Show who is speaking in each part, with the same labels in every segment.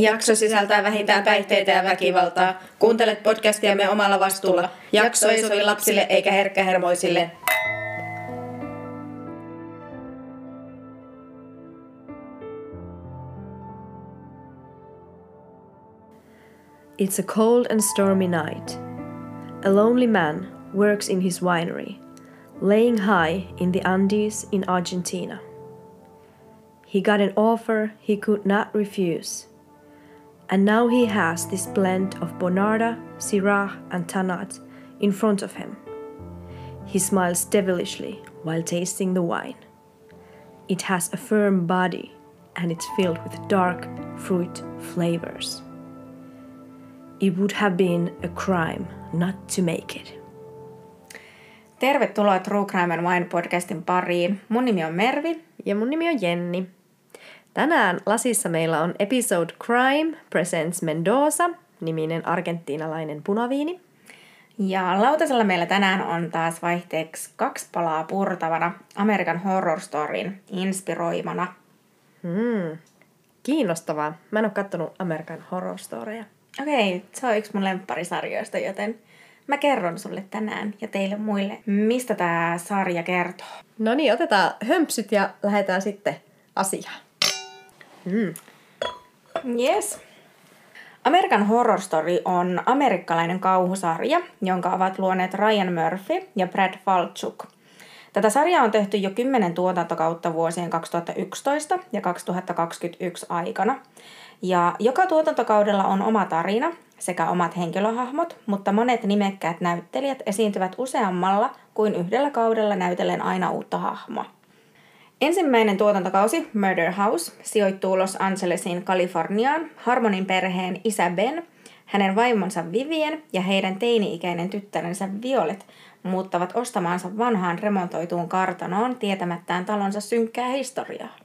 Speaker 1: Jakso sisältää vähintään päihteitä ja väkivaltaa. Kuuntelet podcastiamme omalla vastuulla. Jakso ei sovi lapsille eikä herkkähermoisille.
Speaker 2: It's a cold and stormy night. A lonely man works in his winery, laying high in the Andes in Argentina. He got an offer he could not refuse. And now he has this blend of Bonarda, Syrah, and Tanat in front of him. He smiles devilishly while tasting the wine. It has a firm body and it's filled with dark fruit flavors. It would have been a crime not to make it.
Speaker 1: Tervetuloa True Crime and Wine podcastin pariin. Mun nimi on Mervi.
Speaker 2: Ja mun nimi on Jenni. Tänään lasissa meillä on Episode Crime Presents Mendoza, niminen argentiinalainen punaviini.
Speaker 1: Ja lautasella meillä tänään on taas vaihteeksi kaksi palaa purtavana American Horror Storyn inspiroimana.
Speaker 2: Hmm. Kiinnostavaa. Mä en ole kattonut American Horror Storya.
Speaker 1: Okei, okay, se on yksi mun lempparisarjoista, joten mä kerron sulle tänään ja teille muille, mistä tämä sarja kertoo.
Speaker 2: No niin, otetaan hömpsyt ja lähdetään sitten asiaan.
Speaker 1: Mm. Yes. American Horror Story on amerikkalainen kauhusarja, jonka ovat luoneet Ryan Murphy ja Brad Falchuk. Tätä sarjaa on tehty jo kymmenen tuotantokautta vuosien 2011 ja 2021 aikana. Ja joka tuotantokaudella on oma tarina sekä omat henkilöhahmot, mutta monet nimekkäät näyttelijät esiintyvät useammalla kuin yhdellä kaudella näytellen aina uutta hahmoa. Ensimmäinen tuotantokausi, Murder House, sijoittuu Los Angelesiin, Kaliforniaan, Harmonin perheen isä Ben, hänen vaimonsa Vivien ja heidän teini-ikäinen tyttärensä Violet muuttavat ostamaansa vanhaan remontoituun kartanoon tietämättään talonsa synkkää historiaa.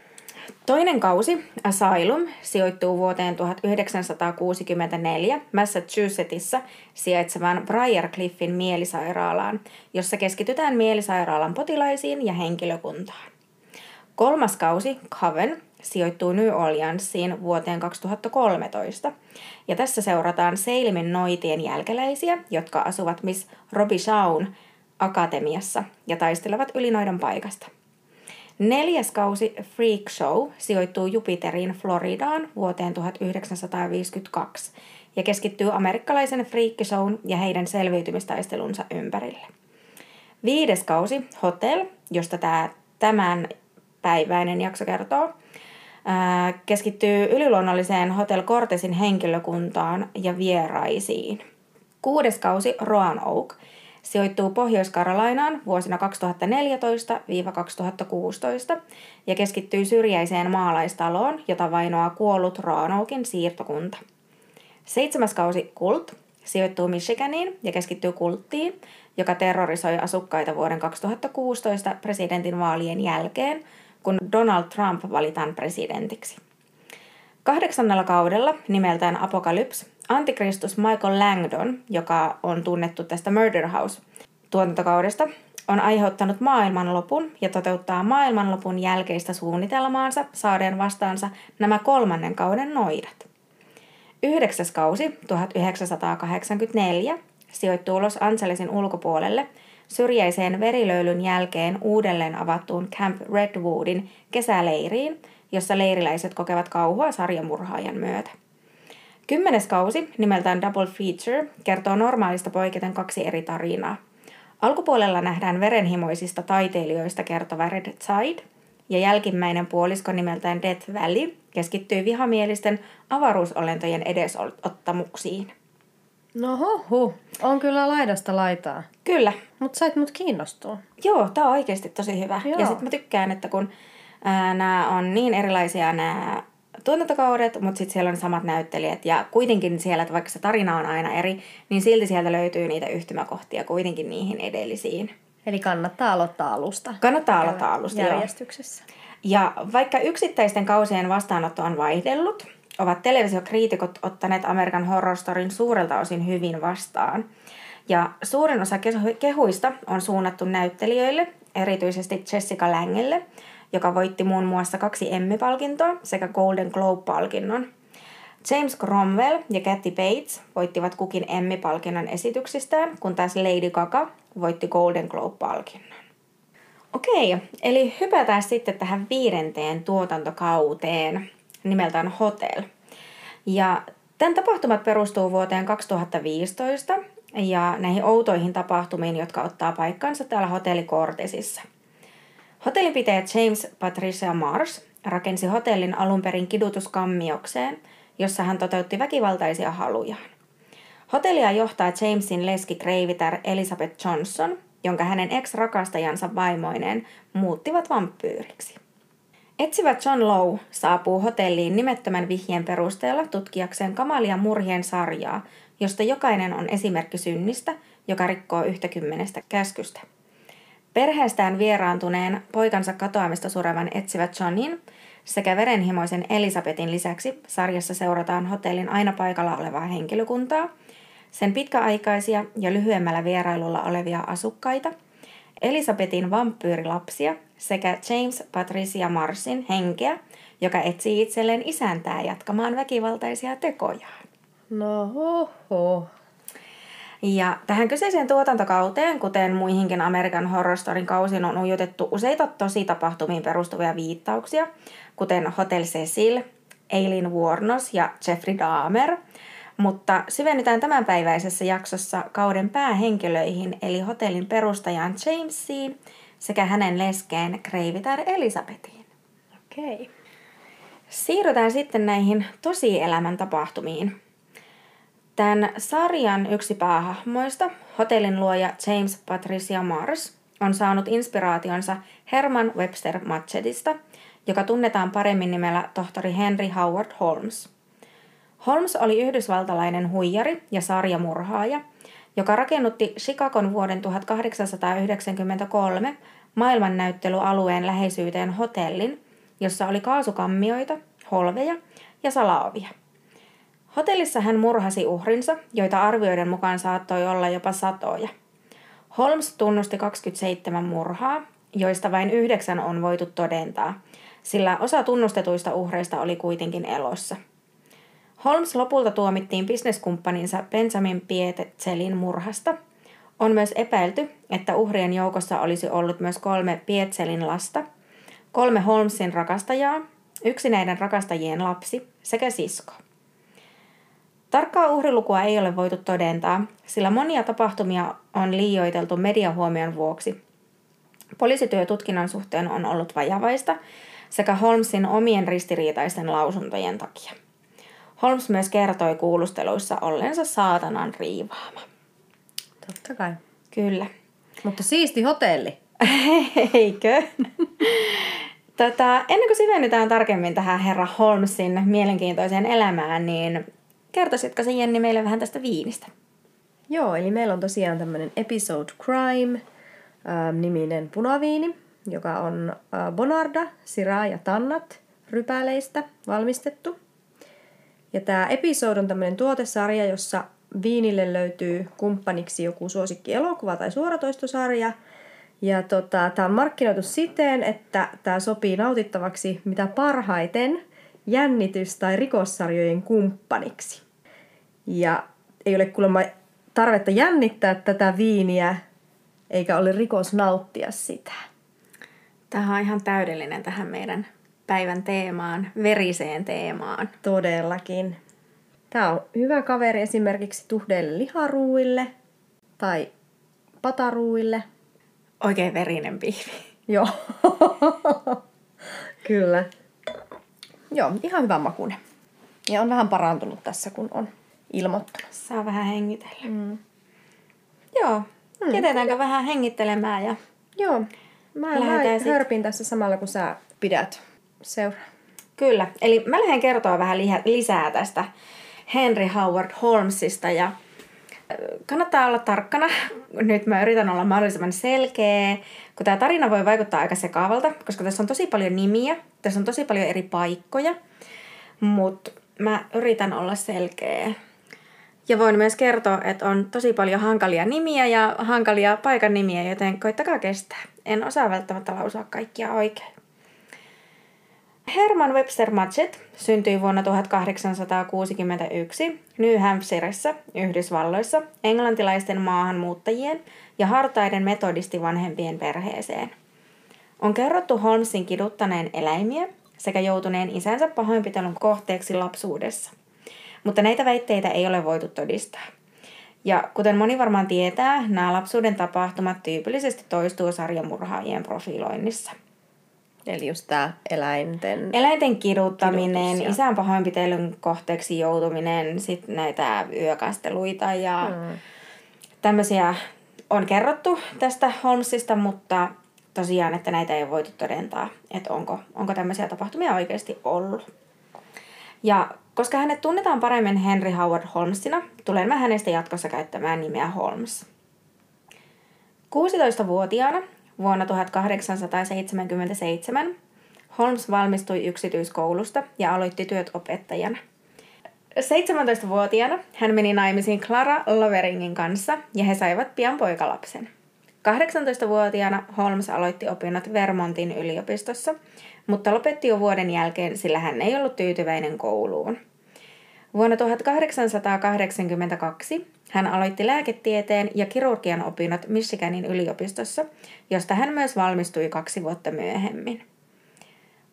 Speaker 1: Toinen kausi, Asylum, sijoittuu vuoteen 1964 Massachusettsissa sijaitsevaan Briarcliffin mielisairaalaan, jossa keskitytään mielisairaalan potilaisiin ja henkilökuntaan. Kolmas kausi, Coven, sijoittuu New Orleansiin vuoteen 2013, ja tässä seurataan Seilimin noitien jälkeläisiä, jotka asuvat Miss Robbie Shawn akatemiassa ja taistelevat ylinoidon paikasta. Neljäs kausi Freak Show sijoittuu Jupiterin Floridaan vuoteen 1952 ja keskittyy amerikkalaisen Shown ja heidän selviytymistaistelunsa ympärille. Viides kausi Hotel, josta tämä tämän päiväinen jakso kertoo, keskittyy yliluonnolliseen Hotel Cortesin henkilökuntaan ja vieraisiin. Kuudes kausi Roanoke sijoittuu Pohjois-Karolainaan vuosina 2014-2016 ja keskittyy syrjäiseen maalaistaloon, jota vainoaa kuollut Roanoken siirtokunta. Seitsemäs kausi Kult sijoittuu Michiganiin ja keskittyy kulttiin, joka terrorisoi asukkaita vuoden 2016 presidentin vaalien jälkeen, kun Donald Trump valitaan presidentiksi. Kahdeksannella kaudella nimeltään Apocalypse Antikristus Michael Langdon, joka on tunnettu tästä Murder House tuotantokaudesta, on aiheuttanut maailmanlopun ja toteuttaa maailmanlopun jälkeistä suunnitelmaansa saadeen vastaansa nämä kolmannen kauden noidat. Yhdeksäs kausi, 1984, sijoittuu Los Angelesin ulkopuolelle syrjäiseen verilöylyn jälkeen uudelleen avattuun Camp Redwoodin kesäleiriin, jossa leiriläiset kokevat kauhua sarjamurhaajan myötä. Kymmenes kausi, nimeltään Double Feature, kertoo normaalista poiketen kaksi eri tarinaa. Alkupuolella nähdään verenhimoisista taiteilijoista kertova Red Tide, ja jälkimmäinen puolisko nimeltään Death Valley keskittyy vihamielisten avaruusolentojen edesottamuksiin.
Speaker 2: No huhu, on kyllä laidasta laitaa.
Speaker 1: Kyllä.
Speaker 2: Mutta sait mut kiinnostua.
Speaker 1: Joo, tää on oikeasti tosi hyvä. Joo. Ja sitten mä tykkään, että kun nämä on niin erilaisia nämä tuotantokaudet, mutta sitten siellä on samat näyttelijät ja kuitenkin siellä, että vaikka se tarina on aina eri, niin silti sieltä löytyy niitä yhtymäkohtia kuitenkin niihin edellisiin.
Speaker 2: Eli kannattaa aloittaa alusta.
Speaker 1: Kannattaa aloittaa alusta,
Speaker 2: järjestyksessä.
Speaker 1: Joo. Ja vaikka yksittäisten kausien vastaanotto on vaihdellut, ovat televisiokriitikot ottaneet Amerikan Horror Storyn suurelta osin hyvin vastaan. Ja suurin osa kehuista on suunnattu näyttelijöille, erityisesti Jessica Langelle – joka voitti muun muassa kaksi Emmy-palkintoa sekä Golden Globe-palkinnon. James Cromwell ja Kathy Bates voittivat kukin Emmy-palkinnon esityksistään, kun taas Lady Gaga voitti Golden Globe-palkinnon. Okei, eli hypätään sitten tähän viidenteen tuotantokauteen nimeltään Hotel. Ja tämän tapahtumat perustuu vuoteen 2015 ja näihin outoihin tapahtumiin, jotka ottaa paikkansa täällä hotelli Cortesissa. Hotellipitäjä James Patricia Mars rakensi hotellin alun perin kidutuskammiokseen, jossa hän toteutti väkivaltaisia halujaan. Hotellia johtaa Jamesin leski kreivitar Elizabeth Johnson, jonka hänen ex-rakastajansa vaimoineen muuttivat vampyyriksi. Etsivä John Lowe saapuu hotelliin nimettömän vihjeen perusteella tutkijakseen kamalia murhien sarjaa, josta jokainen on esimerkki synnistä, joka rikkoo yhtä kymmenestä käskystä. Perheestään vieraantuneen poikansa katoamista surevan etsivä Johnin sekä verenhimoisen Elisabetin lisäksi sarjassa seurataan hotellin aina paikalla olevaa henkilökuntaa, sen pitkäaikaisia ja lyhyemmällä vierailulla olevia asukkaita, Elisabetin vampyyrilapsia sekä James Patricia Marsin henkeä, joka etsii itselleen isäntää jatkamaan väkivaltaisia tekojaan.
Speaker 2: No hoho.
Speaker 1: Ja tähän kyseiseen tuotantokauteen, kuten muihinkin American Horror Storyn kausiin, on ujutettu useita tositapahtumiin perustuvia viittauksia, kuten Hotel Cecil, Eileen Warnos ja Jeffrey Dahmer. Mutta syvennytään tämänpäiväisessä jaksossa kauden päähenkilöihin, eli hotellin perustajaan Jamesiin sekä hänen leskeen Kreivitar Elisabetiin.
Speaker 2: Okei. Okay.
Speaker 1: Siirrytään sitten näihin tosielämän tapahtumiin. Tämän sarjan yksi päähahmoista, hotellin luoja James Patricia Mars, on saanut inspiraationsa Herman Webster Matchettista, joka tunnetaan paremmin nimellä tohtori Henry Howard Holmes. Holmes oli yhdysvaltalainen huijari ja sarjamurhaaja, joka rakennutti Chicagon vuoden 1893 maailmannäyttelyalueen läheisyyteen hotellin, jossa oli kaasukammioita, holveja ja salaovia – Hotellissa hän murhasi uhrinsa, joita arvioiden mukaan saattoi olla jopa satoja. Holmes tunnusti 27 murhaa, joista vain yhdeksän on voitu todentaa, sillä osa tunnustetuista uhreista oli kuitenkin elossa. Holmes lopulta tuomittiin bisneskumppaninsa Benjamin Pietzelin murhasta. On myös epäilty, että uhrien joukossa olisi ollut myös kolme Pietzelin lasta, kolme Holmesin rakastajaa, yksi näiden rakastajien lapsi sekä sisko. Tarkkaa uhrilukua ei ole voitu todentaa, sillä monia tapahtumia on liioiteltu mediahuomion vuoksi. Poliisityö tutkinnan suhteen on ollut vajavaista sekä Holmesin omien ristiriitaisten lausuntojen takia. Holmes myös kertoi kuulusteluissa ollensa saatanan riivaama.
Speaker 2: Totta kai.
Speaker 1: Kyllä.
Speaker 2: Mutta siisti hotelli.
Speaker 1: Eikö? Tota, ennen kuin syvennytään tarkemmin tähän herra Holmesin mielenkiintoiseen elämään, niin Kertoisitko se Jenni meille vähän tästä viinistä?
Speaker 2: Joo, eli meillä on tosiaan tämmöinen Episode Crime äh, niminen punaviini, joka on äh, Bonarda, Syrah ja Tannat rypäleistä valmistettu. Ja tämä Episode on tämmöinen tuotesarja, jossa viinille löytyy kumppaniksi joku suosikki elokuva tai suoratoistosarja. Ja tota, tämä on markkinoitu siten, että tämä sopii nautittavaksi mitä parhaiten jännitys- tai rikossarjojen kumppaniksi. Ja ei ole kuulemma tarvetta jännittää tätä viiniä, eikä ole rikos nauttia sitä.
Speaker 1: Tämä on ihan täydellinen tähän meidän päivän teemaan, veriseen teemaan.
Speaker 2: Todellakin. Tämä on hyvä kaveri esimerkiksi tuhdeille liharuuille tai pataruuille.
Speaker 1: Oikein verinen pihvi.
Speaker 2: Joo. Kyllä. Joo, ihan hyvä makuinen. Ja on vähän parantunut tässä, kun on ilmoittanut.
Speaker 1: Saa vähän hengitellä. Mm. Joo, mm. jätetäänkö vähän hengittelemään ja
Speaker 2: Joo, mä, mä hörpin tässä samalla kun sä pidät seuraa.
Speaker 1: Kyllä, eli mä lähden kertoa vähän lisää tästä Henry Howard Holmesista ja kannattaa olla tarkkana. Nyt mä yritän olla mahdollisimman selkeä, kun tämä tarina voi vaikuttaa aika sekaavalta, koska tässä on tosi paljon nimiä, tässä on tosi paljon eri paikkoja, mutta mä yritän olla selkeä. Ja voin myös kertoa, että on tosi paljon hankalia nimiä ja hankalia paikan nimiä, joten koittakaa kestää. En osaa välttämättä lausua kaikkia oikein. Herman Webster Matchett syntyi vuonna 1861 New Hampshireissa, Yhdysvalloissa, englantilaisten maahanmuuttajien ja hartaiden metodistivanhempien perheeseen. On kerrottu Holmesin kiduttaneen eläimiä sekä joutuneen isänsä pahoinpitelun kohteeksi lapsuudessa. Mutta näitä väitteitä ei ole voitu todistaa. Ja kuten moni varmaan tietää, nämä lapsuuden tapahtumat tyypillisesti toistuu sarjamurhaajien profiloinnissa –
Speaker 2: Eli just tämä eläinten...
Speaker 1: Eläinten kiduttaminen, ja... isän pahoinpitelyn kohteeksi joutuminen, sitten näitä yökasteluita ja mm. tämmöisiä on kerrottu tästä Holmesista, mutta tosiaan, että näitä ei ole voitu todentaa, että onko, onko tämmöisiä tapahtumia oikeasti ollut. Ja koska hänet tunnetaan paremmin Henry Howard Holmesina, tulen mä hänestä jatkossa käyttämään nimeä Holmes. 16-vuotiaana Vuonna 1877 Holmes valmistui yksityiskoulusta ja aloitti työt opettajana. 17-vuotiaana hän meni naimisiin Clara Loveringin kanssa ja he saivat pian poikalapsen. 18-vuotiaana Holmes aloitti opinnot Vermontin yliopistossa, mutta lopetti jo vuoden jälkeen, sillä hän ei ollut tyytyväinen kouluun. Vuonna 1882 hän aloitti lääketieteen ja kirurgian opinnot Michiganin yliopistossa, josta hän myös valmistui kaksi vuotta myöhemmin.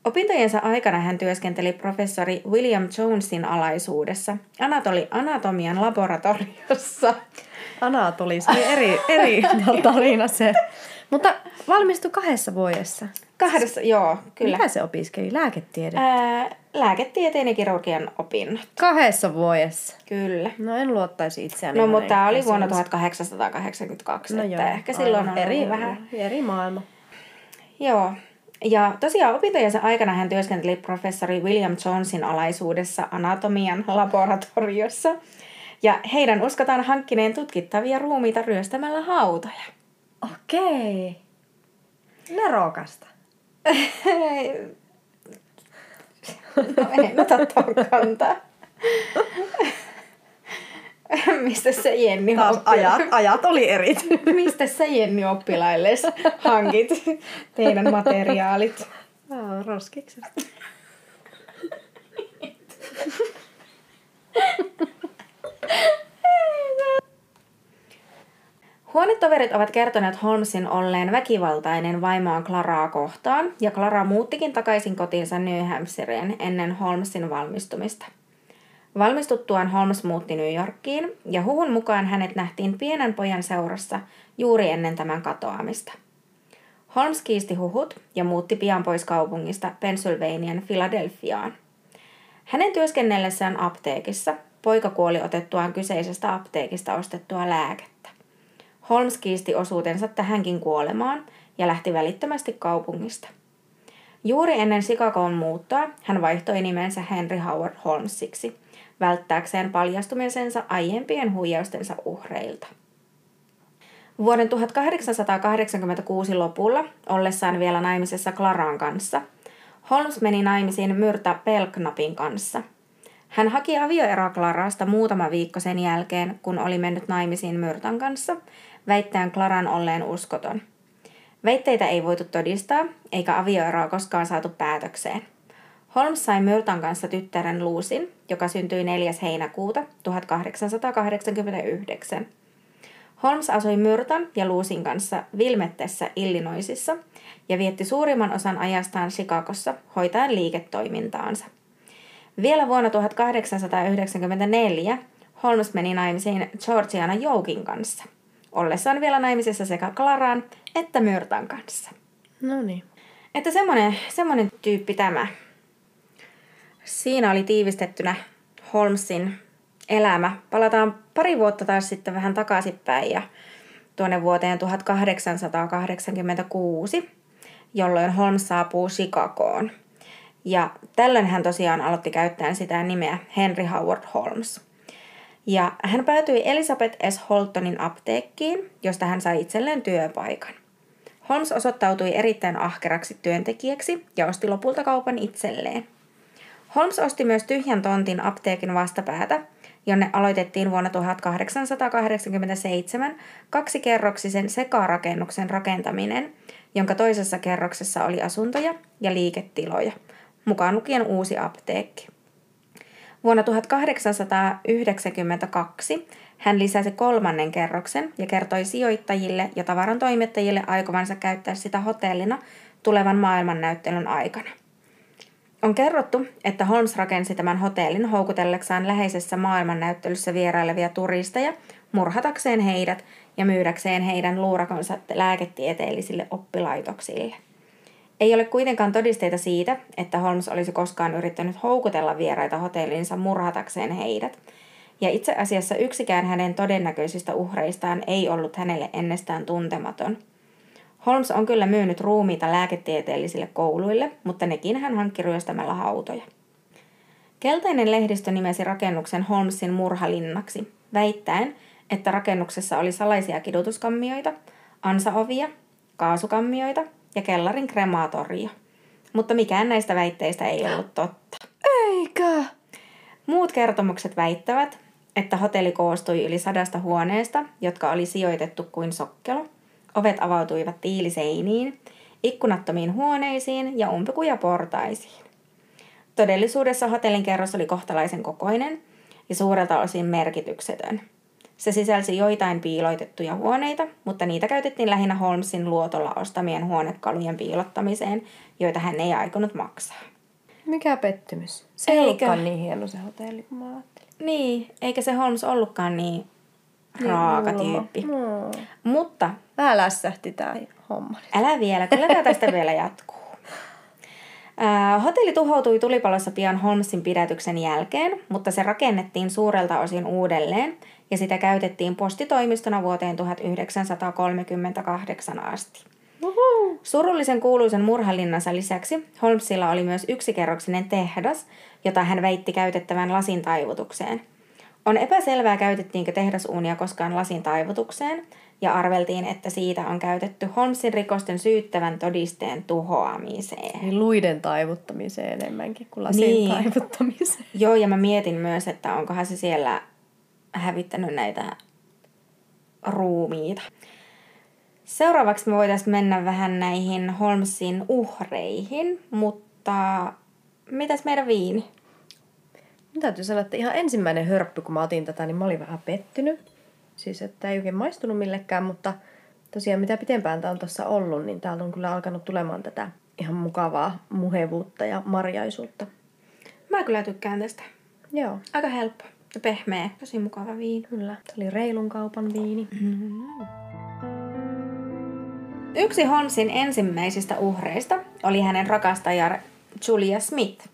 Speaker 1: Opintojensa aikana hän työskenteli professori William Jonesin alaisuudessa anatoli anatomian laboratoriossa.
Speaker 2: Anatoli, se oli eri, eri tarina se. Mutta valmistui kahdessa vuodessa.
Speaker 1: Kahdessa, joo, kyllä.
Speaker 2: Mitä se opiskeli? Lääketiede?
Speaker 1: Ää, lääketieteen ja kirurgian opinnot.
Speaker 2: Kahdessa vuodessa?
Speaker 1: Kyllä.
Speaker 2: No en luottaisi itseäni.
Speaker 1: No mutta tämä oli vuonna 1882, no että joo, ehkä silloin on
Speaker 2: eri,
Speaker 1: vähän...
Speaker 2: Eri maailma.
Speaker 1: Joo. Ja tosiaan opintojensa aikana hän työskenteli professori William Jonesin alaisuudessa anatomian laboratoriossa. Ja heidän uskotaan hankkineen tutkittavia ruumiita ryöstämällä hautoja.
Speaker 2: Okei. Nerokasta.
Speaker 1: no en ota kantaa. Mistä se Jenni
Speaker 2: Taas ajat, ajat oli eri.
Speaker 1: Mistä sä Jenni oppilaille hankit teidän materiaalit?
Speaker 2: Oh, roskiksesta.
Speaker 1: Huonetoverit ovat kertoneet Holmesin olleen väkivaltainen vaimoaan Claraa kohtaan, ja Clara muuttikin takaisin kotiinsa New Hampshireen ennen Holmesin valmistumista. Valmistuttuaan Holmes muutti New Yorkiin, ja huhun mukaan hänet nähtiin pienen pojan seurassa juuri ennen tämän katoamista. Holmes kiisti huhut ja muutti pian pois kaupungista Pennsylvanian Philadelphiaan. Hänen työskennellessään apteekissa poika kuoli otettuaan kyseisestä apteekista ostettua lääkettä. Holmes kiisti osuutensa tähänkin kuolemaan ja lähti välittömästi kaupungista. Juuri ennen Chicagoon muuttoa hän vaihtoi nimensä Henry Howard Holmesiksi, välttääkseen paljastumisensa aiempien huijaustensa uhreilta. Vuoden 1886 lopulla, ollessaan vielä naimisessa Claran kanssa, Holmes meni naimisiin Myrta Pelknapin kanssa. Hän haki avioeroa Clarasta muutama viikko sen jälkeen, kun oli mennyt naimisiin Myrtan kanssa, väittäen Klaran olleen uskoton. Väitteitä ei voitu todistaa, eikä avioeroa koskaan saatu päätökseen. Holmes sai Myrtan kanssa tyttären Luusin, joka syntyi 4. heinäkuuta 1889. Holmes asui Myrtan ja Luusin kanssa Vilmettessä Illinoisissa ja vietti suurimman osan ajastaan Chicagossa hoitaen liiketoimintaansa. Vielä vuonna 1894 Holmes meni naimisiin Georgiana Joukin kanssa – ollessaan vielä naimisessa sekä Klaraan että Myrtan kanssa.
Speaker 2: No niin.
Speaker 1: Että semmonen, semmonen tyyppi tämä. Siinä oli tiivistettynä Holmesin elämä. Palataan pari vuotta taas sitten vähän takaisinpäin ja tuonne vuoteen 1886, jolloin Holmes saapuu Chicagoon. Ja tällöin hän tosiaan aloitti käyttää sitä nimeä Henry Howard Holmes – ja hän päätyi Elizabeth S. Holtonin apteekkiin, josta hän sai itselleen työpaikan. Holmes osoittautui erittäin ahkeraksi työntekijäksi ja osti lopulta kaupan itselleen. Holmes osti myös tyhjän tontin apteekin vastapäätä, jonne aloitettiin vuonna 1887 kaksikerroksisen sekarakennuksen rakentaminen, jonka toisessa kerroksessa oli asuntoja ja liiketiloja, mukaan lukien uusi apteekki. Vuonna 1892 hän lisäsi kolmannen kerroksen ja kertoi sijoittajille ja tavaran toimittajille aikovansa käyttää sitä hotellina tulevan maailmannäyttelyn aikana. On kerrottu, että Holmes rakensi tämän hotellin houkutelleksaan läheisessä maailmannäyttelyssä vierailevia turisteja murhatakseen heidät ja myydäkseen heidän luurakonsa lääketieteellisille oppilaitoksille. Ei ole kuitenkaan todisteita siitä, että Holmes olisi koskaan yrittänyt houkutella vieraita hotellinsa murhatakseen heidät, ja itse asiassa yksikään hänen todennäköisistä uhreistaan ei ollut hänelle ennestään tuntematon. Holmes on kyllä myynyt ruumiita lääketieteellisille kouluille, mutta nekin hän hankki ryöstämällä hautoja. Keltainen lehdistö nimesi rakennuksen Holmesin murhalinnaksi, väittäen, että rakennuksessa oli salaisia kidutuskammioita, ansaovia, kaasukammioita ja kellarin kremaatoria. Mutta mikään näistä väitteistä ei ollut totta.
Speaker 2: Eikä!
Speaker 1: Muut kertomukset väittävät, että hotelli koostui yli sadasta huoneesta, jotka oli sijoitettu kuin sokkelo. Ovet avautuivat tiiliseiniin, ikkunattomiin huoneisiin ja umpikuja portaisiin. Todellisuudessa hotellin kerros oli kohtalaisen kokoinen ja suurelta osin merkityksetön – se sisälsi joitain piiloitettuja huoneita, mutta niitä käytettiin lähinnä Holmesin luotolla ostamien huonekalujen piilottamiseen, joita hän ei aikonut maksaa.
Speaker 2: Mikä pettymys. Se ei ollutkaan niin hieno se hotelli kuin mä ajattelin.
Speaker 1: Niin, eikä se Holmes ollutkaan niin raaka niin, tyyppi. No. Mutta...
Speaker 2: Vähän lässähti tää homma.
Speaker 1: Älä vielä, kyllä tämä tästä vielä jatkuu. Hotelli tuhoutui tulipalossa pian Holmesin pidätyksen jälkeen, mutta se rakennettiin suurelta osin uudelleen ja sitä käytettiin postitoimistona vuoteen 1938 asti. Uhu. Surullisen kuuluisen murhallinnansa lisäksi Holmesilla oli myös yksikerroksinen tehdas, jota hän väitti käytettävän lasin taivutukseen. On epäselvää, käytettiinkö tehdasuunia koskaan lasin taivutukseen, ja arveltiin, että siitä on käytetty Holmesin rikosten syyttävän todisteen tuhoamiseen.
Speaker 2: Niin luiden taivuttamiseen enemmänkin kuin lasin niin. taivuttamiseen.
Speaker 1: Joo, ja mä mietin myös, että onkohan se siellä hävittänyt näitä ruumiita. Seuraavaksi me voitaisiin mennä vähän näihin Holmesin uhreihin, mutta mitäs meidän viini?
Speaker 2: Mä täytyy sanoa, että ihan ensimmäinen hörppy, kun mä otin tätä, niin mä olin vähän pettynyt. Siis, että ei oikein maistunut millekään, mutta tosiaan mitä pitempään tämä on tuossa ollut, niin täältä on kyllä alkanut tulemaan tätä ihan mukavaa muhevuutta ja marjaisuutta.
Speaker 1: Mä kyllä tykkään tästä.
Speaker 2: Joo.
Speaker 1: Aika helppo. Ja pehmeä, tosi mukava viini.
Speaker 2: Kyllä, se oli reilun kaupan viini. Mm-hmm.
Speaker 1: Yksi Holmesin ensimmäisistä uhreista oli hänen rakastaja Julia Smith.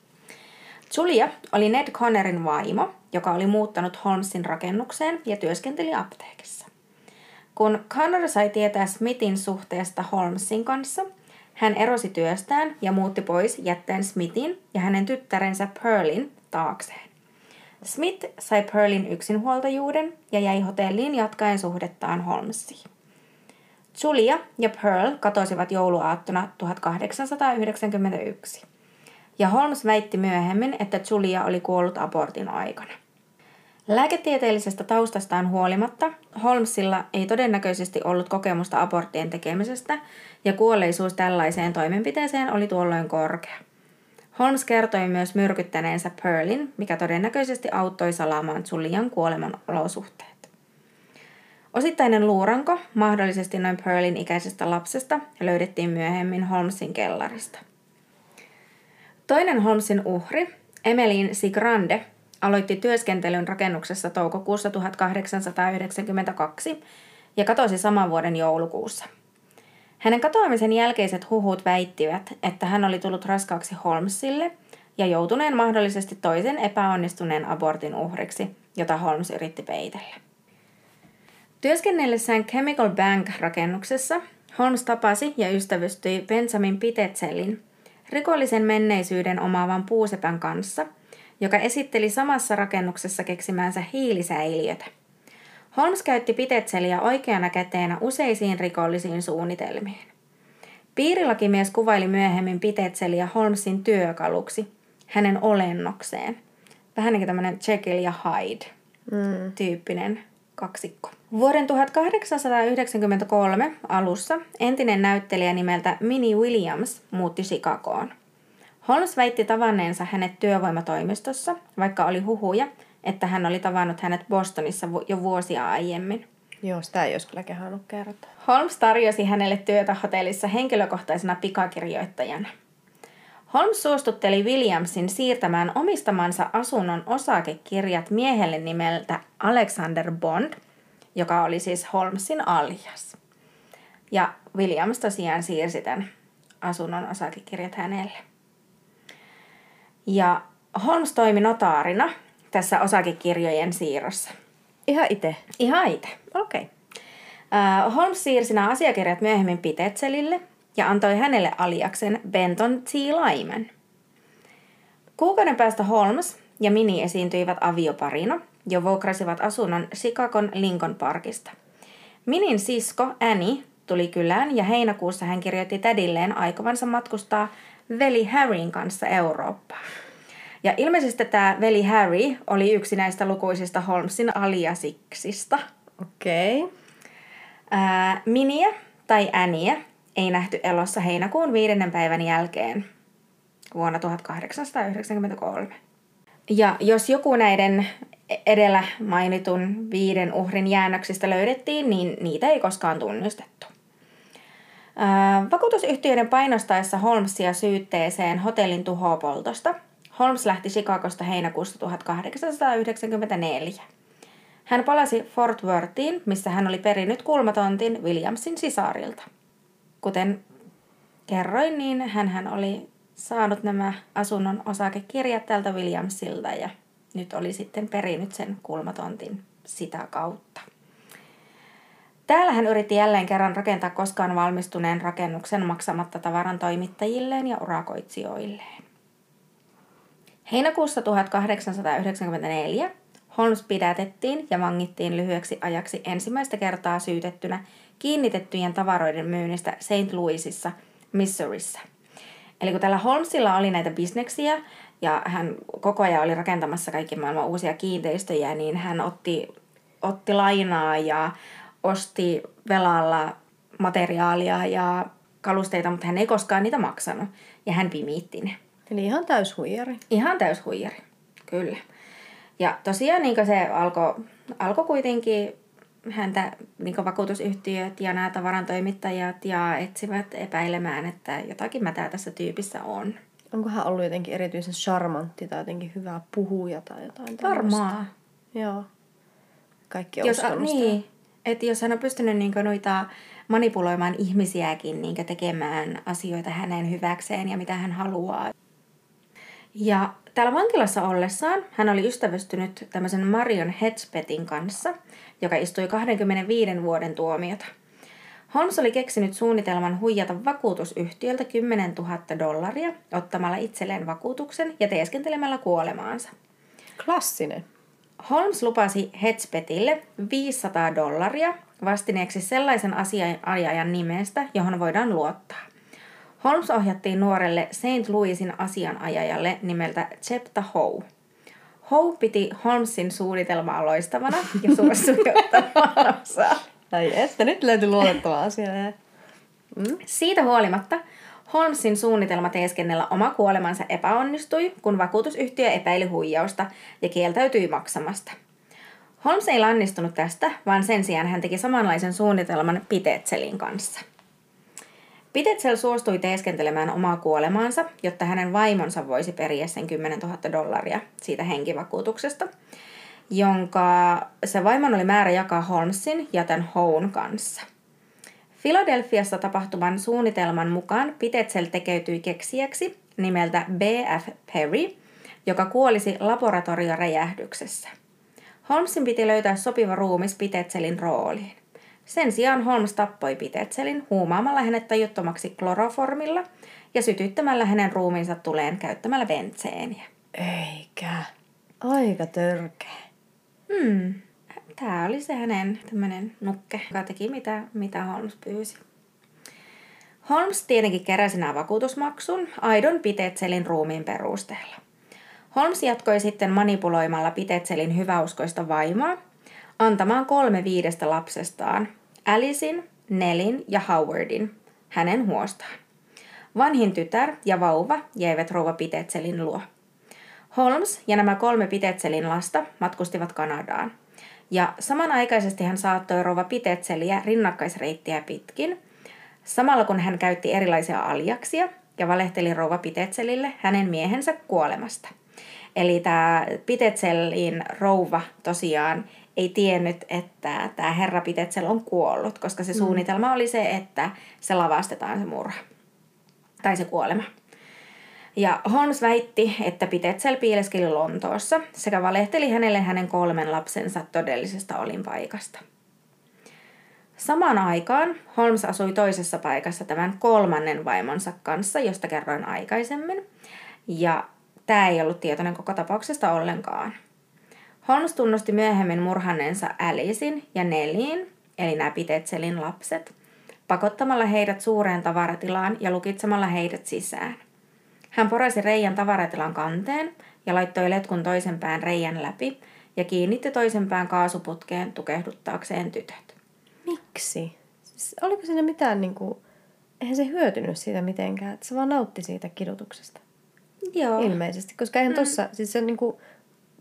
Speaker 1: Julia oli Ned Connerin vaimo, joka oli muuttanut Holmesin rakennukseen ja työskenteli apteekissa. Kun Connor sai tietää Smithin suhteesta Holmesin kanssa, hän erosi työstään ja muutti pois jättäen Smithin ja hänen tyttärensä Pearlin taakseen. Smith sai Pearlin yksinhuoltajuuden ja jäi hotelliin jatkaen suhdettaan Holmesiin. Julia ja Pearl katosivat jouluaattona 1891. Ja Holmes väitti myöhemmin, että Julia oli kuollut abortin aikana. Lääketieteellisestä taustastaan huolimatta Holmesilla ei todennäköisesti ollut kokemusta aborttien tekemisestä ja kuolleisuus tällaiseen toimenpiteeseen oli tuolloin korkea. Holmes kertoi myös myrkyttäneensä Pearlin, mikä todennäköisesti auttoi salaamaan Julian kuoleman olosuhteet. Osittainen luuranko, mahdollisesti noin Pearlin ikäisestä lapsesta, löydettiin myöhemmin Holmesin kellarista. Toinen Holmesin uhri, Emeline Sigrande, aloitti työskentelyn rakennuksessa toukokuussa 1892 ja katosi saman vuoden joulukuussa – hänen katoamisen jälkeiset huhut väittivät, että hän oli tullut raskaaksi Holmesille ja joutuneen mahdollisesti toisen epäonnistuneen abortin uhriksi, jota Holmes yritti peitellä. Työskennellessään Chemical Bank-rakennuksessa Holmes tapasi ja ystävystyi Benjamin Pitetselin, rikollisen menneisyyden omaavan puusepän kanssa, joka esitteli samassa rakennuksessa keksimänsä hiilisäiliötä. Holmes käytti Pitetseliä oikeana käteenä useisiin rikollisiin suunnitelmiin. Piirilakimies kuvaili myöhemmin Pitetseliä Holmesin työkaluksi, hänen olennokseen. Vähän niin kuin tämmöinen Jekyll ja Hyde mm. tyyppinen kaksikko. Vuoden 1893 alussa entinen näyttelijä nimeltä Minnie Williams muutti Chicagoon. Holmes väitti tavanneensa hänet työvoimatoimistossa, vaikka oli huhuja, että hän oli tavannut hänet Bostonissa jo vuosia aiemmin.
Speaker 2: Joo, sitä ei olisi kyllä kehannut kertoa.
Speaker 1: Holmes tarjosi hänelle työtä hotellissa henkilökohtaisena pikakirjoittajana. Holmes suostutteli Williamsin siirtämään omistamansa asunnon osakekirjat miehelle nimeltä Alexander Bond, joka oli siis Holmesin alias. Ja Williams tosiaan siirsi tämän asunnon osakekirjat hänelle. Ja Holmes toimi notaarina tässä osakekirjojen siirrossa.
Speaker 2: Ihan itse?
Speaker 1: Ihan itse.
Speaker 2: Okei. Okay.
Speaker 1: Uh, Holmes siirsi nämä asiakirjat myöhemmin Pitetselille ja antoi hänelle aliaksen Benton T. Lyman. Kuukauden päästä Holmes ja Mini esiintyivät avioparina ja vuokrasivat asunnon Chicagon Lincoln Parkista. Minin sisko Annie tuli kylään ja heinäkuussa hän kirjoitti tädilleen aikovansa matkustaa veli Harryn kanssa Eurooppaan. Ja ilmeisesti tämä veli Harry oli yksi näistä lukuisista Holmesin aliasiksista.
Speaker 2: Okei. Okay.
Speaker 1: Miniä tai Annie ei nähty elossa heinäkuun viidennen päivän jälkeen vuonna 1893. Ja jos joku näiden edellä mainitun viiden uhrin jäännöksistä löydettiin, niin niitä ei koskaan tunnistettu. Vakuutusyhtiöiden painostaessa Holmesia syytteeseen hotellin tuhopoltosta Holmes lähti Chicagosta heinäkuussa 1894. Hän palasi Fort Worthiin, missä hän oli perinnyt kulmatontin Williamsin sisarilta. Kuten kerroin, niin hän oli saanut nämä asunnon osakekirjat tältä Williamsilta ja nyt oli sitten perinyt sen kulmatontin sitä kautta. Täällä hän yritti jälleen kerran rakentaa koskaan valmistuneen rakennuksen maksamatta tavaran toimittajilleen ja urakoitsijoilleen. Heinäkuussa 1894 Holmes pidätettiin ja vangittiin lyhyeksi ajaksi ensimmäistä kertaa syytettynä kiinnitettyjen tavaroiden myynnistä St. Louisissa, Missourissa. Eli kun tällä Holmesilla oli näitä bisneksiä ja hän koko ajan oli rakentamassa kaikki maailman uusia kiinteistöjä, niin hän otti, otti lainaa ja osti velalla materiaalia ja kalusteita, mutta hän ei koskaan niitä maksanut ja hän pimiitti ne.
Speaker 2: Eli ihan täyshuijari.
Speaker 1: Ihan täyshuijari, kyllä. Ja tosiaan niin se alkoi alko kuitenkin häntä niin vakuutusyhtiöt ja nämä tavarantoimittajat ja etsivät epäilemään, että jotakin mätää tässä tyypissä on.
Speaker 2: Onko hän ollut jotenkin erityisen charmantti tai jotenkin hyvä puhuja tai jotain
Speaker 1: Varmaan.
Speaker 2: Joo. Kaikki
Speaker 1: on jos, Niin, että jos hän on pystynyt niin noita manipuloimaan ihmisiäkin niin tekemään asioita hänen hyväkseen ja mitä hän haluaa. Ja täällä vankilassa ollessaan hän oli ystävystynyt tämmöisen Marion Hedspetin kanssa, joka istui 25 vuoden tuomiota. Holmes oli keksinyt suunnitelman huijata vakuutusyhtiöltä 10 000 dollaria ottamalla itselleen vakuutuksen ja teeskentelemällä kuolemaansa.
Speaker 2: Klassinen.
Speaker 1: Holmes lupasi Hedspetille 500 dollaria vastineeksi sellaisen asianajajan nimestä, johon voidaan luottaa. Holmes ohjattiin nuorelle St. Louisin asianajajalle nimeltä Chepta Howe. Howe piti Holmesin suunnitelmaa loistavana ja suostui ottamaan
Speaker 2: Ai että, nyt löytyi luotettava asia.
Speaker 1: Mm. Siitä huolimatta Holmesin suunnitelma teeskennellä oma kuolemansa epäonnistui, kun vakuutusyhtiö epäili huijausta ja kieltäytyi maksamasta. Holmes ei lannistunut tästä, vaan sen sijaan hän teki samanlaisen suunnitelman Pitetselin kanssa – Pitetsel suostui teeskentelemään omaa kuolemaansa, jotta hänen vaimonsa voisi periä sen 10 000 dollaria siitä henkivakuutuksesta, jonka se vaimon oli määrä jakaa Holmesin ja tämän Houn kanssa. Filadelfiassa tapahtuvan suunnitelman mukaan Pitetsel tekeytyi keksijäksi nimeltä B.F. Perry, joka kuolisi laboratorioräjähdyksessä. Holmesin piti löytää sopiva ruumis Pitetselin rooliin. Sen sijaan Holmes tappoi Pitetselin huumaamalla hänet tajuttomaksi kloroformilla ja sytyttämällä hänen ruumiinsa tuleen käyttämällä bentseeniä.
Speaker 2: Eikä. Aika törkeä.
Speaker 1: Hmm. Tämä oli se hänen tämmöinen nukke, joka teki mitä, mitä Holmes pyysi. Holmes tietenkin keräsi nämä vakuutusmaksun aidon Pitetselin ruumiin perusteella. Holmes jatkoi sitten manipuloimalla Pitetselin hyväuskoista vaimoa antamaan kolme viidestä lapsestaan, Alicein, Nelin ja Howardin, hänen huostaan. Vanhin tytär ja vauva jäivät rouva Pitetselin luo. Holmes ja nämä kolme Pitetselin lasta matkustivat Kanadaan. Ja samanaikaisesti hän saattoi rouva Pitetseliä rinnakkaisreittiä pitkin, samalla kun hän käytti erilaisia aljaksia ja valehteli rouva Pitetselille hänen miehensä kuolemasta. Eli tämä Pitetselin rouva tosiaan ei tiennyt, että tämä herra Pitetsel on kuollut, koska se mm. suunnitelma oli se, että se lavastetaan se murha tai se kuolema. Ja Holmes väitti, että Pitetsel piileskeli Lontoossa sekä valehteli hänelle hänen kolmen lapsensa todellisesta olinpaikasta. Samaan aikaan Holmes asui toisessa paikassa tämän kolmannen vaimonsa kanssa, josta kerroin aikaisemmin. Ja tämä ei ollut tietoinen koko tapauksesta ollenkaan. Holmes tunnusti myöhemmin murhanneensa Alicein ja Neliin, eli nämä Pitetselin lapset, pakottamalla heidät suureen tavaratilaan ja lukitsemalla heidät sisään. Hän porasi reijän tavaratilan kanteen ja laittoi letkun toisen pään reijän läpi ja kiinnitti toisen pään kaasuputkeen tukehduttaakseen tytöt.
Speaker 2: Miksi? Siis oliko siinä mitään niin kuin, eihän se hyötynyt siitä mitenkään, että se vaan nautti siitä kidutuksesta.
Speaker 1: Joo.
Speaker 2: Ilmeisesti, koska eihän mm. tossa, siis se niin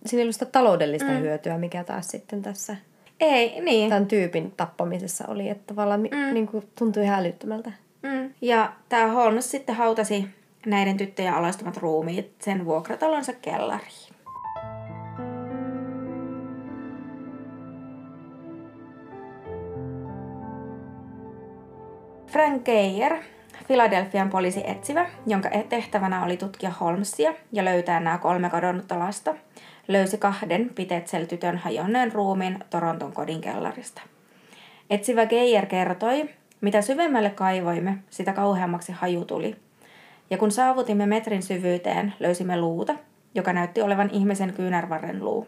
Speaker 2: siinä ei ollut sitä taloudellista mm. hyötyä, mikä taas sitten tässä
Speaker 1: ei, niin.
Speaker 2: tämän tyypin tappamisessa oli, että tavallaan mm. niin kuin, tuntui ihan älyttömältä.
Speaker 1: Mm. Ja tämä Holmes sitten hautasi näiden tyttöjen alastumat ruumiit sen vuokratalonsa kellariin. Frank Geyer, Philadelphian poliisi etsivä, jonka tehtävänä oli tutkia Holmesia ja löytää nämä kolme kadonnutta lasta, löysi kahden Pitetsel-tytön hajonneen ruumiin Toronton kodin kellarista. Etsivä Geijer kertoi, mitä syvemmälle kaivoimme, sitä kauheammaksi haju tuli. Ja kun saavutimme metrin syvyyteen, löysimme luuta, joka näytti olevan ihmisen kyynärvarren luu.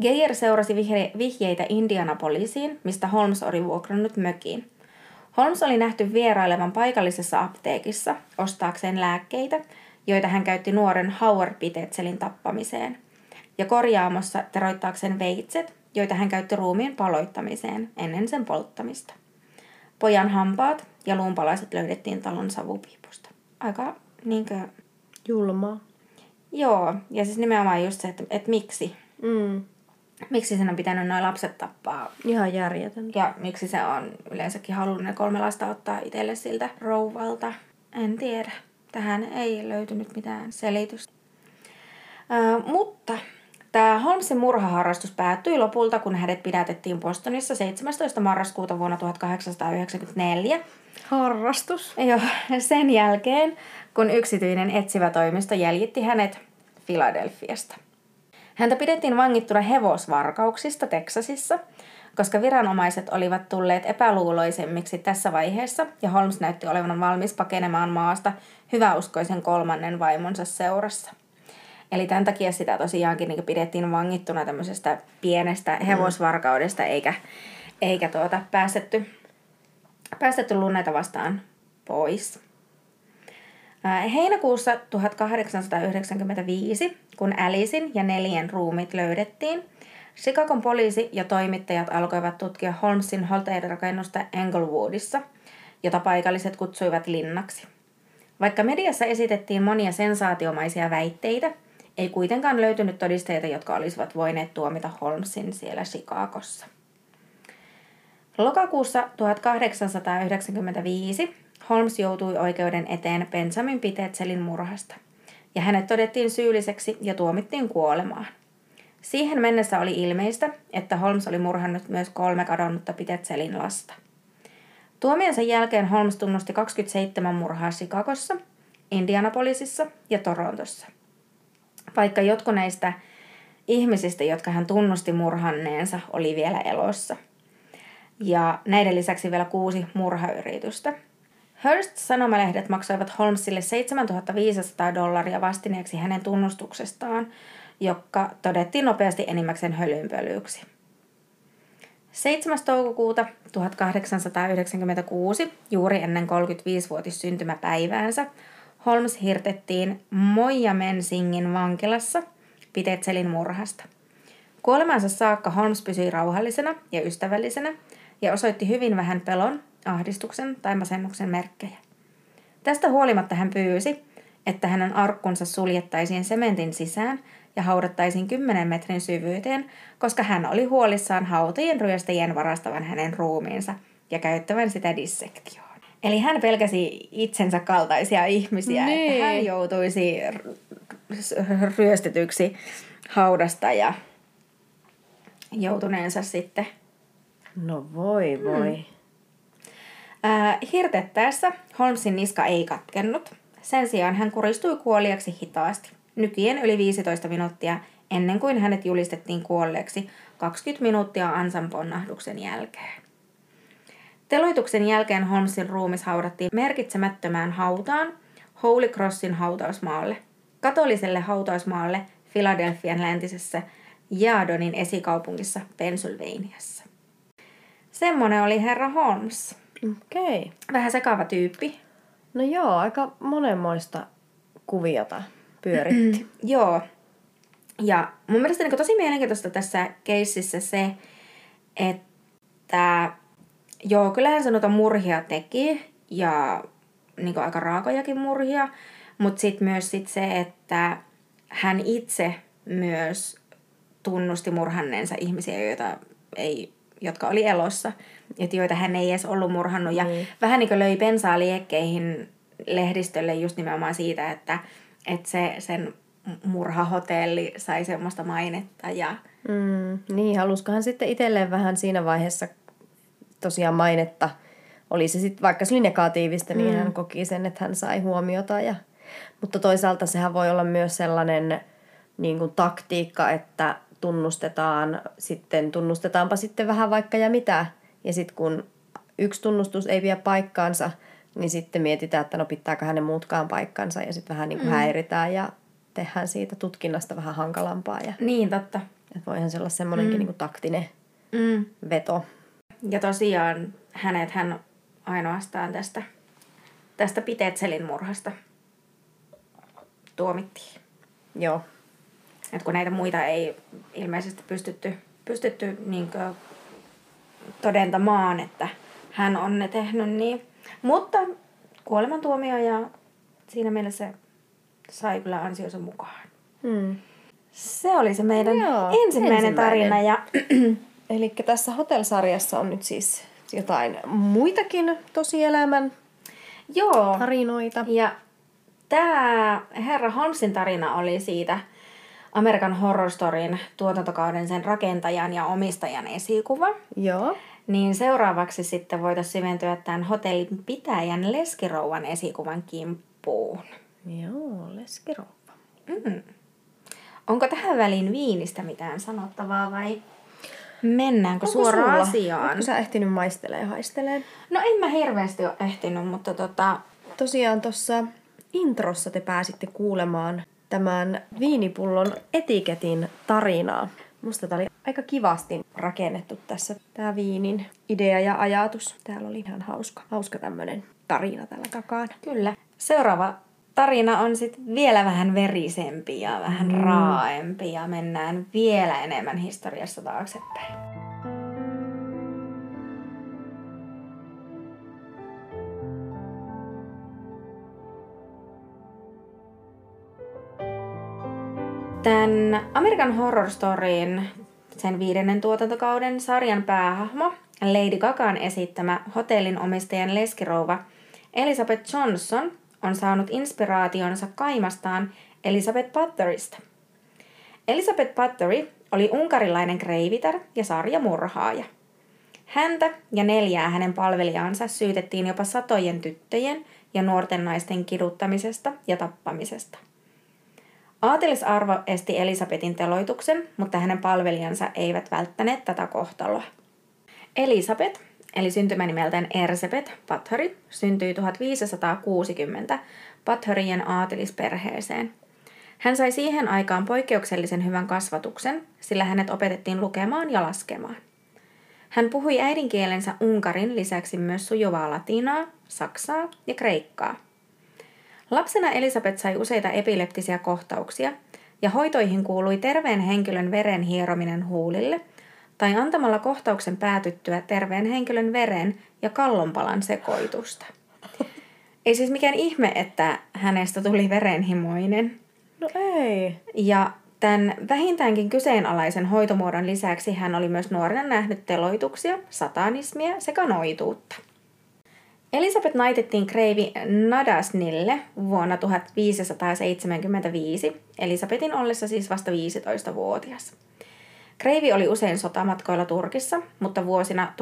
Speaker 1: Geijer seurasi vihjeitä Indianapolisiin, mistä Holmes oli vuokrannut mökiin. Holmes oli nähty vierailevan paikallisessa apteekissa ostaakseen lääkkeitä, joita hän käytti nuoren Howard Pitetselin tappamiseen, ja korjaamossa teroittaakseen veitset, joita hän käytti ruumiin paloittamiseen ennen sen polttamista. Pojan hampaat ja luunpalaiset löydettiin talon savupiipusta. Aika niinkö...
Speaker 2: Julmaa.
Speaker 1: Joo, ja siis nimenomaan just se, että, että miksi.
Speaker 2: Mm.
Speaker 1: Miksi sen on pitänyt noin lapset tappaa.
Speaker 2: Ihan järjetöntä.
Speaker 1: Ja miksi se on yleensäkin halunnut ne kolme lasta ottaa itselle siltä rouvalta. En tiedä. Tähän ei löytynyt mitään selitystä. Ö, mutta tämä Holmesin murhaharrastus päättyi lopulta, kun hänet pidätettiin Bostonissa 17. marraskuuta vuonna 1894.
Speaker 2: Harrastus?
Speaker 1: Joo, sen jälkeen, kun yksityinen etsivä toimisto jäljitti hänet Filadelfiasta. Häntä pidettiin vangittuna hevosvarkauksista Teksasissa, koska viranomaiset olivat tulleet epäluuloisemmiksi tässä vaiheessa ja Holmes näytti olevan valmis pakenemaan maasta hyväuskoisen kolmannen vaimonsa seurassa. Eli tämän takia sitä tosiaankin niin pidettiin vangittuna tämmöisestä pienestä mm. hevosvarkaudesta, eikä, eikä tuota, päästetty, päästetty lunneita vastaan pois. Heinäkuussa 1895, kun Alicein ja neljän ruumit löydettiin, Chicagon poliisi ja toimittajat alkoivat tutkia Holmesin Holtein-rakennusta Englewoodissa, jota paikalliset kutsuivat linnaksi. Vaikka mediassa esitettiin monia sensaatiomaisia väitteitä, ei kuitenkaan löytynyt todisteita, jotka olisivat voineet tuomita Holmesin siellä Chicagossa. Lokakuussa 1895 Holmes joutui oikeuden eteen Benjamin Pitetselin murhasta, ja hänet todettiin syylliseksi ja tuomittiin kuolemaan. Siihen mennessä oli ilmeistä, että Holmes oli murhannut myös kolme kadonnutta Pitetselin lasta. Tuomionsa jälkeen Holmes tunnusti 27 murhaa Chicagossa, Indianapolisissa ja Torontossa. Vaikka jotkut näistä ihmisistä, jotka hän tunnusti murhanneensa, oli vielä elossa. Ja näiden lisäksi vielä kuusi murhayritystä – Hearst-sanomalehdet maksoivat Holmesille 7500 dollaria vastineeksi hänen tunnustuksestaan, joka todettiin nopeasti enimmäkseen hölynpölyyksi. 7. toukokuuta 1896, juuri ennen 35-vuotis syntymäpäiväänsä, Holmes hirtettiin Moija Mensingin vankilassa Pitetselin murhasta. Kuolemansa saakka Holmes pysyi rauhallisena ja ystävällisenä ja osoitti hyvin vähän pelon, ahdistuksen tai masennuksen merkkejä. Tästä huolimatta hän pyysi, että hänen arkkunsa suljettaisiin sementin sisään ja haudattaisiin 10 metrin syvyyteen, koska hän oli huolissaan hautajien ryöstäjien varastavan hänen ruumiinsa ja käyttävän sitä dissektioon. Eli hän pelkäsi itsensä kaltaisia ihmisiä, niin. että hän joutuisi ryöstetyksi haudasta ja joutuneensa sitten.
Speaker 2: No voi voi. Hmm.
Speaker 1: Äh, hirtettäessä Holmesin niska ei katkennut. Sen sijaan hän kuristui kuoliaksi hitaasti, nykien yli 15 minuuttia ennen kuin hänet julistettiin kuolleeksi 20 minuuttia ansan ponnahduksen jälkeen. Teloituksen jälkeen Holmesin ruumis haudattiin merkitsemättömään hautaan Holy Crossin hautausmaalle, katoliselle hautausmaalle Philadelphian läntisessä Jaadonin esikaupungissa Pennsylvaniassa. Semmonen oli herra Holmes.
Speaker 2: Okei. Okay.
Speaker 1: Vähän sekava tyyppi.
Speaker 2: No joo, aika monenmoista kuviota pyöritti.
Speaker 1: joo. Ja mun mielestä niin tosi mielenkiintoista tässä keississä se, että joo, kyllähän se noita murhia teki ja niin aika raakojakin murhia, mutta sitten myös sit se, että hän itse myös tunnusti murhanneensa ihmisiä, joita ei, jotka oli elossa, että joita hän ei edes ollut murhannut. Ja mm. vähän niin kuin löi pensaa liekkeihin lehdistölle just nimenomaan siitä, että, että se, sen murhahotelli sai semmoista mainetta. Ja...
Speaker 2: Mm, niin, haluskohan sitten itselleen vähän siinä vaiheessa tosiaan mainetta. Oli se sitten, vaikka se oli negatiivista, niin mm. hän koki sen, että hän sai huomiota. Ja... Mutta toisaalta sehän voi olla myös sellainen niin kuin taktiikka, että tunnustetaan, sitten tunnustetaanpa sitten vähän vaikka ja mitä. Ja sitten kun yksi tunnustus ei vie paikkaansa, niin sitten mietitään, että no pitääkö hänen muutkaan paikkansa ja sitten vähän niin kuin mm. häiritään ja tehdään siitä tutkinnasta vähän hankalampaa. Ja,
Speaker 1: niin, totta.
Speaker 2: Että voihan se olla semmoinenkin mm. niin kuin taktinen mm. veto.
Speaker 1: Ja tosiaan hänet hän ainoastaan tästä, tästä Pitetselin murhasta tuomittiin.
Speaker 2: Joo.
Speaker 1: Et kun näitä muita ei ilmeisesti pystytty, pystytty niin todentamaan, että hän on ne tehnyt, niin. Mutta kuolemantuomio ja siinä mielessä sai kyllä ansionsa mukaan. Hmm. Se oli se meidän Joo, ensimmäinen, ensimmäinen tarina. Ja...
Speaker 2: Eli tässä Hotel-sarjassa on nyt siis jotain muitakin tosielämän
Speaker 1: Joo.
Speaker 2: tarinoita.
Speaker 1: Ja tämä herra Holmesin tarina oli siitä American Horror Storyn tuotantokauden sen rakentajan ja omistajan esikuva.
Speaker 2: Joo.
Speaker 1: Niin seuraavaksi sitten voitaisiin syventyä tämän hotellin pitäjän leskirouvan esikuvan kimppuun.
Speaker 2: Joo, leskirouva.
Speaker 1: Mm. Onko tähän väliin viinistä mitään sanottavaa vai mennäänkö Onko suoraan sulla? asiaan?
Speaker 2: Oletko sä ehtinyt maistelee haistelee?
Speaker 1: No en mä hirveästi ole ehtinyt, mutta tota...
Speaker 2: Tosiaan tuossa introssa te pääsitte kuulemaan tämän viinipullon etiketin tarinaa. Musta tämä oli aika kivasti rakennettu tässä tämä viinin idea ja ajatus. Täällä oli ihan hauska, hauska tämmöinen tarina tällä takana.
Speaker 1: Kyllä. Seuraava tarina on sitten vielä vähän verisempi ja vähän mm. raaempi ja mennään vielä enemmän historiassa taaksepäin. Tämän American Horror Storyn, sen viidennen tuotantokauden sarjan päähahmo, Lady Gagaan esittämä hotellin omistajan leskirouva Elizabeth Johnson on saanut inspiraationsa kaimastaan Elizabeth Butterista. Elizabeth Buttery oli unkarilainen kreivitär ja sarjamurhaaja. Häntä ja neljää hänen palvelijaansa syytettiin jopa satojen tyttöjen ja nuorten naisten kiduttamisesta ja tappamisesta – Aatelisarvo esti Elisabetin teloituksen, mutta hänen palvelijansa eivät välttäneet tätä kohtaloa. Elisabet, eli syntymänimeltään Ersebet Pathari, syntyi 1560 Patharien aatelisperheeseen. Hän sai siihen aikaan poikkeuksellisen hyvän kasvatuksen, sillä hänet opetettiin lukemaan ja laskemaan. Hän puhui äidinkielensä unkarin lisäksi myös sujuvaa latinaa, saksaa ja kreikkaa – Lapsena Elisabeth sai useita epileptisiä kohtauksia, ja hoitoihin kuului terveen henkilön veren hierominen huulille tai antamalla kohtauksen päätyttyä terveen henkilön veren ja kallonpalan sekoitusta. Ei siis mikään ihme, että hänestä tuli verenhimoinen.
Speaker 2: No ei.
Speaker 1: Ja tämän vähintäänkin kyseenalaisen hoitomuodon lisäksi hän oli myös nuorena nähnyt teloituksia, satanismia sekä noituutta. Elisabeth naitettiin kreivi Nadasnille vuonna 1575, Elisabetin ollessa siis vasta 15-vuotias. Kreivi oli usein sotamatkoilla Turkissa, mutta vuosina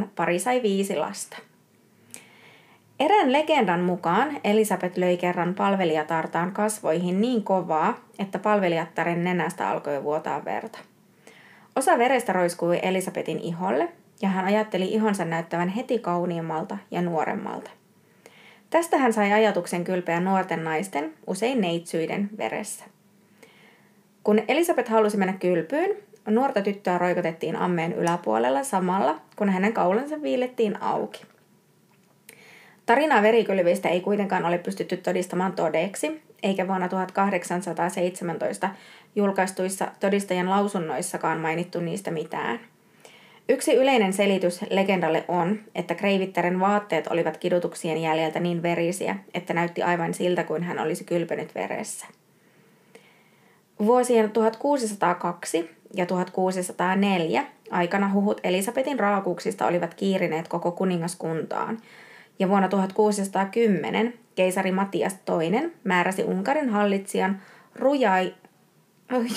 Speaker 1: 1585-98 pari sai viisi lasta. Erään legendan mukaan Elisabeth löi kerran palvelijatartaan kasvoihin niin kovaa, että palvelijattaren nenästä alkoi vuotaa verta. Osa verestä roiskui Elisabetin iholle, ja hän ajatteli ihonsa näyttävän heti kauniimmalta ja nuoremmalta. Tästä hän sai ajatuksen kylpeä nuorten naisten, usein neitsyiden, veressä. Kun Elisabeth halusi mennä kylpyyn, nuorta tyttöä roikotettiin ammeen yläpuolella samalla, kun hänen kaulansa viilettiin auki. Tarinaa verikylvistä ei kuitenkaan ole pystytty todistamaan todeksi, eikä vuonna 1817 julkaistuissa todistajan lausunnoissakaan mainittu niistä mitään. Yksi yleinen selitys legendalle on, että Kreivittären vaatteet olivat kidutuksien jäljeltä niin verisiä, että näytti aivan siltä kuin hän olisi kylpenyt veressä. Vuosien 1602 ja 1604 aikana huhut Elisabetin raakuuksista olivat kiirineet koko kuningaskuntaan, ja vuonna 1610 keisari Matias II määräsi Unkarin hallitsijan Rujai,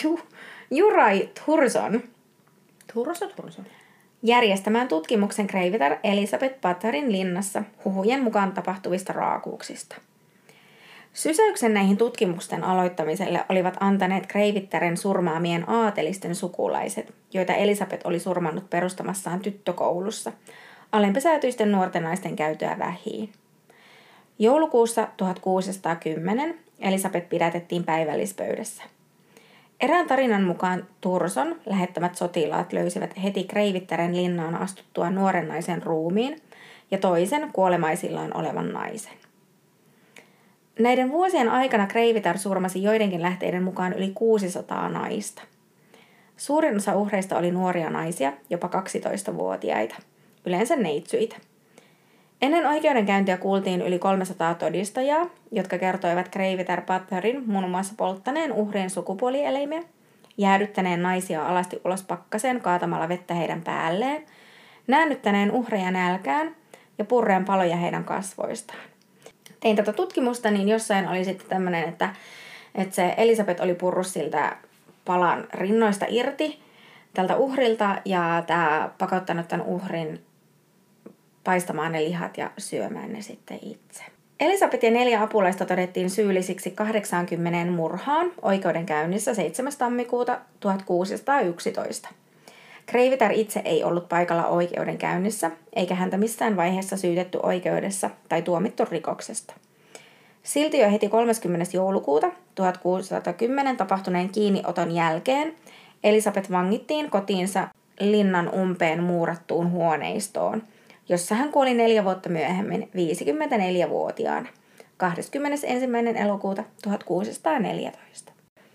Speaker 1: ju, Jurai Turson
Speaker 2: Turso, turso.
Speaker 1: Järjestämään tutkimuksen kreivitar Elisabeth Batarin linnassa huhujen mukaan tapahtuvista raakuuksista. Sysäyksen näihin tutkimusten aloittamiselle olivat antaneet Kreivittären surmaamien aatelisten sukulaiset, joita Elisabeth oli surmannut perustamassaan tyttökoulussa, alempisäätyisten nuorten naisten käytöä vähiin. Joulukuussa 1610 Elisabeth pidätettiin päivällispöydässä. Erään tarinan mukaan Turson lähettämät sotilaat löysivät heti Kreivittären linnaan astuttua nuoren naisen ruumiin ja toisen kuolemaisillaan olevan naisen. Näiden vuosien aikana Kreivitar surmasi joidenkin lähteiden mukaan yli 600 naista. Suurin osa uhreista oli nuoria naisia, jopa 12-vuotiaita, yleensä neitsyitä. Ennen oikeudenkäyntiä kuultiin yli 300 todistajaa, jotka kertoivat Kreivitar Patherin muun muassa polttaneen uhrien sukupuolielimiä, jäädyttäneen naisia alasti ulos pakkaseen kaatamalla vettä heidän päälleen, näännyttäneen uhreja nälkään ja purreen paloja heidän kasvoistaan. Tein tätä tutkimusta, niin jossain oli sitten tämmöinen, että, että se Elisabeth oli purru siltä palan rinnoista irti tältä uhrilta ja tämä pakottanut tämän uhrin paistamaan ne lihat ja syömään ne sitten itse. Elisabeth ja neljä apulaista todettiin syyllisiksi 80 murhaan oikeudenkäynnissä 7. tammikuuta 1611. Kreivitar itse ei ollut paikalla oikeudenkäynnissä, eikä häntä missään vaiheessa syytetty oikeudessa tai tuomittu rikoksesta. Silti jo heti 30. joulukuuta 1610 tapahtuneen kiinnioton jälkeen Elisabeth vangittiin kotiinsa linnan umpeen muurattuun huoneistoon, jossa hän kuoli neljä vuotta myöhemmin 54-vuotiaana 21. elokuuta 1614.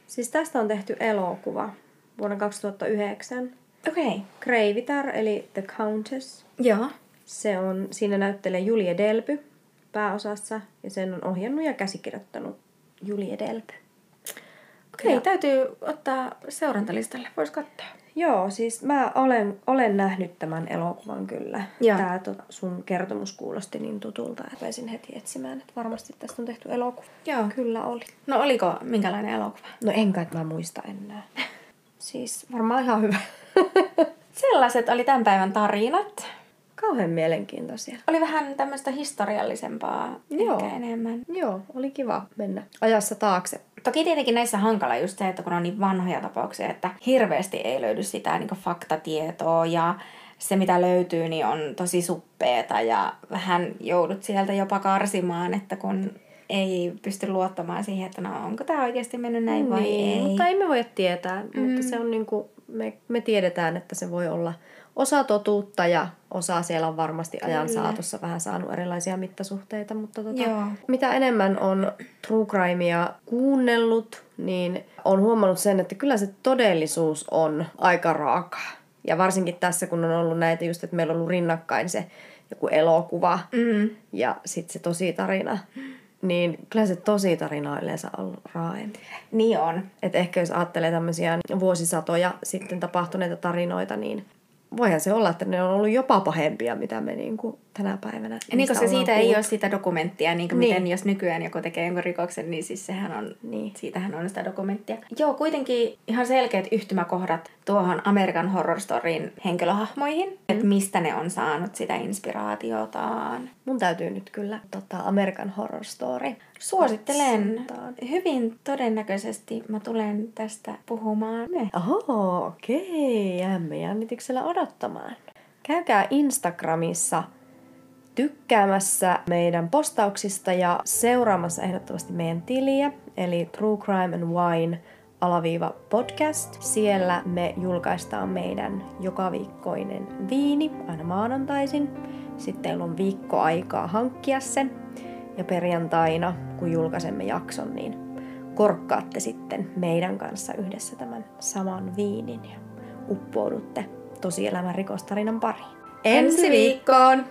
Speaker 2: Siis tästä on tehty elokuva vuonna 2009.
Speaker 1: Okei. Okay.
Speaker 2: Kreivitar, eli The Countess.
Speaker 1: Joo.
Speaker 2: Se on, siinä näyttelee Julie Delpy pääosassa ja sen on ohjannut ja käsikirjoittanut Julie Delpy.
Speaker 1: Okei, okay, täytyy ottaa seurantalistalle. Voisi katsoa.
Speaker 2: Joo, siis mä olen, olen nähnyt tämän elokuvan kyllä.
Speaker 1: Joo.
Speaker 2: Tämä tota, sun kertomus kuulosti niin tutulta, että pääsin heti etsimään, että varmasti tästä on tehty elokuva.
Speaker 1: Joo.
Speaker 2: Kyllä oli.
Speaker 1: No oliko minkälainen elokuva?
Speaker 2: No en kai mä muista enää. siis varmaan ihan hyvä.
Speaker 1: Sellaiset oli tämän päivän tarinat.
Speaker 2: Kauhean mielenkiintoisia.
Speaker 1: Oli vähän tämmöistä historiallisempaa,
Speaker 2: Joo.
Speaker 1: ehkä enemmän.
Speaker 2: Joo, oli kiva mennä ajassa taakse.
Speaker 1: Toki tietenkin näissä hankala just se, että kun on niin vanhoja tapauksia, että hirveästi ei löydy sitä niin faktatietoa ja se mitä löytyy niin on tosi suppeeta ja vähän joudut sieltä jopa karsimaan, että kun ei pysty luottamaan siihen, että no onko tämä oikeasti mennyt näin vai
Speaker 2: niin,
Speaker 1: ei.
Speaker 2: Mutta ei me voi tietää, mm. mutta se on niinku, me, me tiedetään, että se voi olla osa totuutta ja osa siellä on varmasti ajan
Speaker 1: Kyllä.
Speaker 2: saatossa vähän saanut erilaisia mittasuhteita, mutta tota,
Speaker 1: Joo.
Speaker 2: mitä enemmän on true crimea kuunnellut, niin on huomannut sen, että kyllä se todellisuus on aika raakaa. Ja varsinkin tässä, kun on ollut näitä just, että meillä on ollut rinnakkain se joku elokuva
Speaker 1: Mm.
Speaker 2: ja sitten se tosi tarina, niin kyllä se tosi tarina on yleensä ollut raaempi.
Speaker 1: Niin on.
Speaker 2: Et ehkä jos ajattelee tämmöisiä vuosisatoja sitten tapahtuneita tarinoita, niin voihan se olla, että ne on ollut jopa pahempia, mitä me niinku tänä päivänä
Speaker 1: Niin, koska siitä ei
Speaker 2: kuultu.
Speaker 1: ole sitä dokumenttia, niin kuin
Speaker 2: Niin.
Speaker 1: miten jos nykyään joku tekee jonkun rikoksen, niin siis sehän on,
Speaker 2: Niin.
Speaker 1: siitähän on sitä dokumenttia. Joo, kuitenkin ihan selkeät yhtymäkohdat tuohon American Horror Storyn henkilöhahmoihin, mm. että mistä ne on saanut sitä inspiraatiotaan.
Speaker 2: Mun täytyy nyt kyllä tota American Horror Story.
Speaker 1: Suosittelen.
Speaker 2: katsotaan.
Speaker 1: Hyvin todennäköisesti mä tulen tästä puhumaan myöhemmin.
Speaker 2: Oho, okei. Jäämme jännityksellä odottamaan. Käykää Instagramissa tykkäämässä meidän postauksista ja seuraamassa ehdottomasti meidän tiliä, eli True Crime and Wine alaviiva podcast. Siellä me julkaistaan meidän joka viikkoinen viini aina maanantaisin. Sitten teillä on viikko aikaa hankkia se. Ja perjantaina, kun julkaisemme jakson, niin korkkaatte sitten meidän kanssa yhdessä tämän saman viinin ja uppoudutte tosielämän rikostarinan pariin.
Speaker 1: Ensi viikkoon!